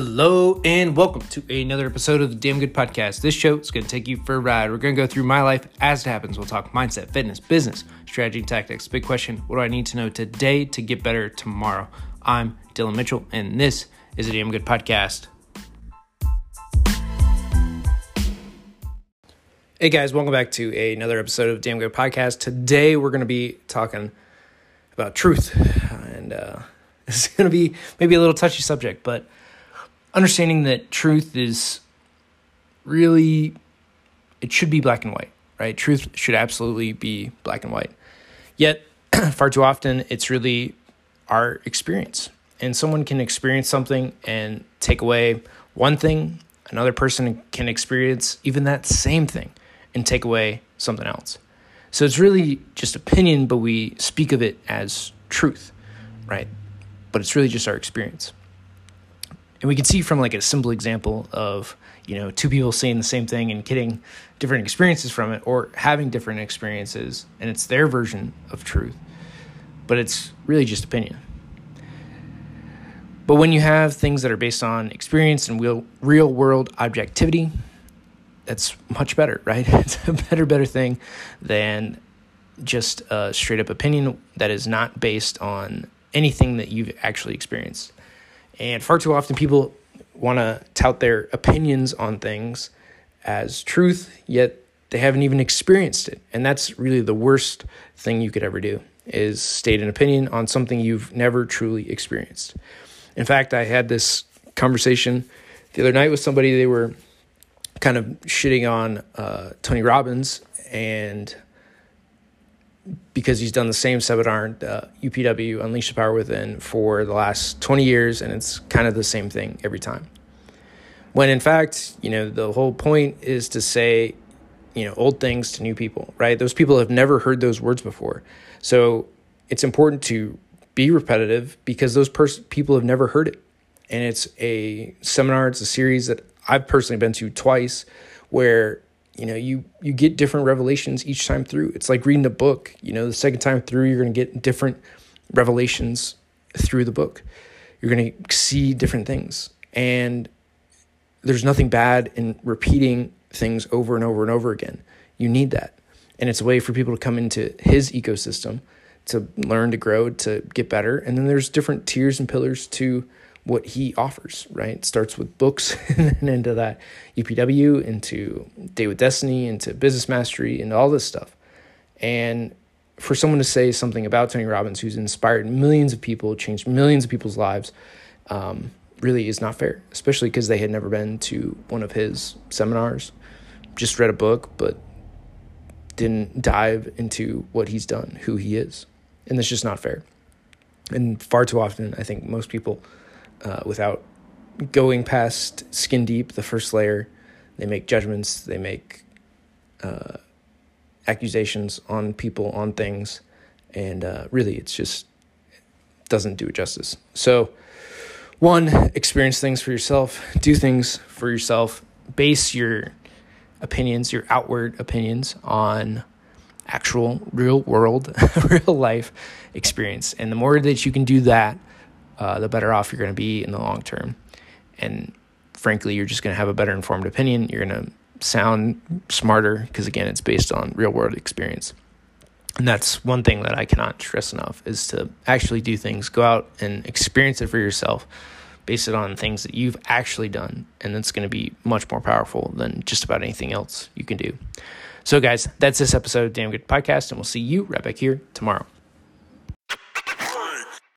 Hello and welcome to another episode of the Damn Good Podcast. This show is going to take you for a ride. We're going to go through my life as it happens. We'll talk mindset, fitness, business, strategy, tactics. Big question what do I need to know today to get better tomorrow? I'm Dylan Mitchell, and this is a Damn Good Podcast. Hey guys, welcome back to another episode of Damn Good Podcast. Today we're going to be talking about truth, and uh, it's going to be maybe a little touchy subject, but understanding that truth is really it should be black and white right? Truth should absolutely be black and white. Yet far too often it's really our experience. And someone can experience something and take away one thing another person can experience even that same thing and take away something else. So it's really just opinion but we speak of it as truth right? But it's really just our experience and we can see from like a simple example of you know two people saying the same thing and getting different experiences from it or having different experiences and it's their version of truth. But it's really just opinion. But when you have things that are based on experience and real, real world objectivity that's much better right? It's a better better thing than just a straight up opinion that is not based on anything that you've actually experienced and far too often, people want to tout their opinions on things as truth, yet they haven't even experienced it. And that's really the worst thing you could ever do is state an opinion on something you've never truly experienced. In fact, I had this conversation the other night with somebody. They were kind of shitting on uh, Tony Robbins and because he's done the same seminar, uh, UPW, Unleash the Power Within, for the last 20 years, and it's kind of the same thing every time. When in fact, you know, the whole point is to say, you know, old things to new people, right? Those people have never heard those words before. So it's important to be repetitive because those pers- people have never heard it. And it's a seminar, it's a series that I've personally been to twice where you know you you get different revelations each time through. It's like reading a book you know the second time through you're going to get different revelations through the book. You're going to see different things. And there's nothing bad in repeating things over and over and over again. You need that. And it's a way for people to come into his ecosystem to learn to grow to get better. And then there's different tiers and pillars to what he offers, right? Starts with books and then into that UPW, into Date with Destiny, into Business Mastery, and all this stuff. And for someone to say something about Tony Robbins, who's inspired millions of people, changed millions of people's lives, um, really is not fair, especially because they had never been to one of his seminars, just read a book, but didn't dive into what he's done, who he is. And that's just not fair. And far too often, I think most people uh, without going past skin deep, the first layer. They make judgments, they make uh, accusations on people, on things, and uh, really it's just doesn't do it justice. So, one, experience things for yourself, do things for yourself, base your opinions, your outward opinions on actual real world, real life experience. And the more that you can do that, uh, the better off you're going to be in the long term. And frankly, you're just going to have a better informed opinion. You're going to sound smarter because, again, it's based on real world experience. And that's one thing that I cannot stress enough is to actually do things, go out and experience it for yourself, base it on things that you've actually done. And that's going to be much more powerful than just about anything else you can do. So, guys, that's this episode of Damn Good Podcast, and we'll see you right back here tomorrow.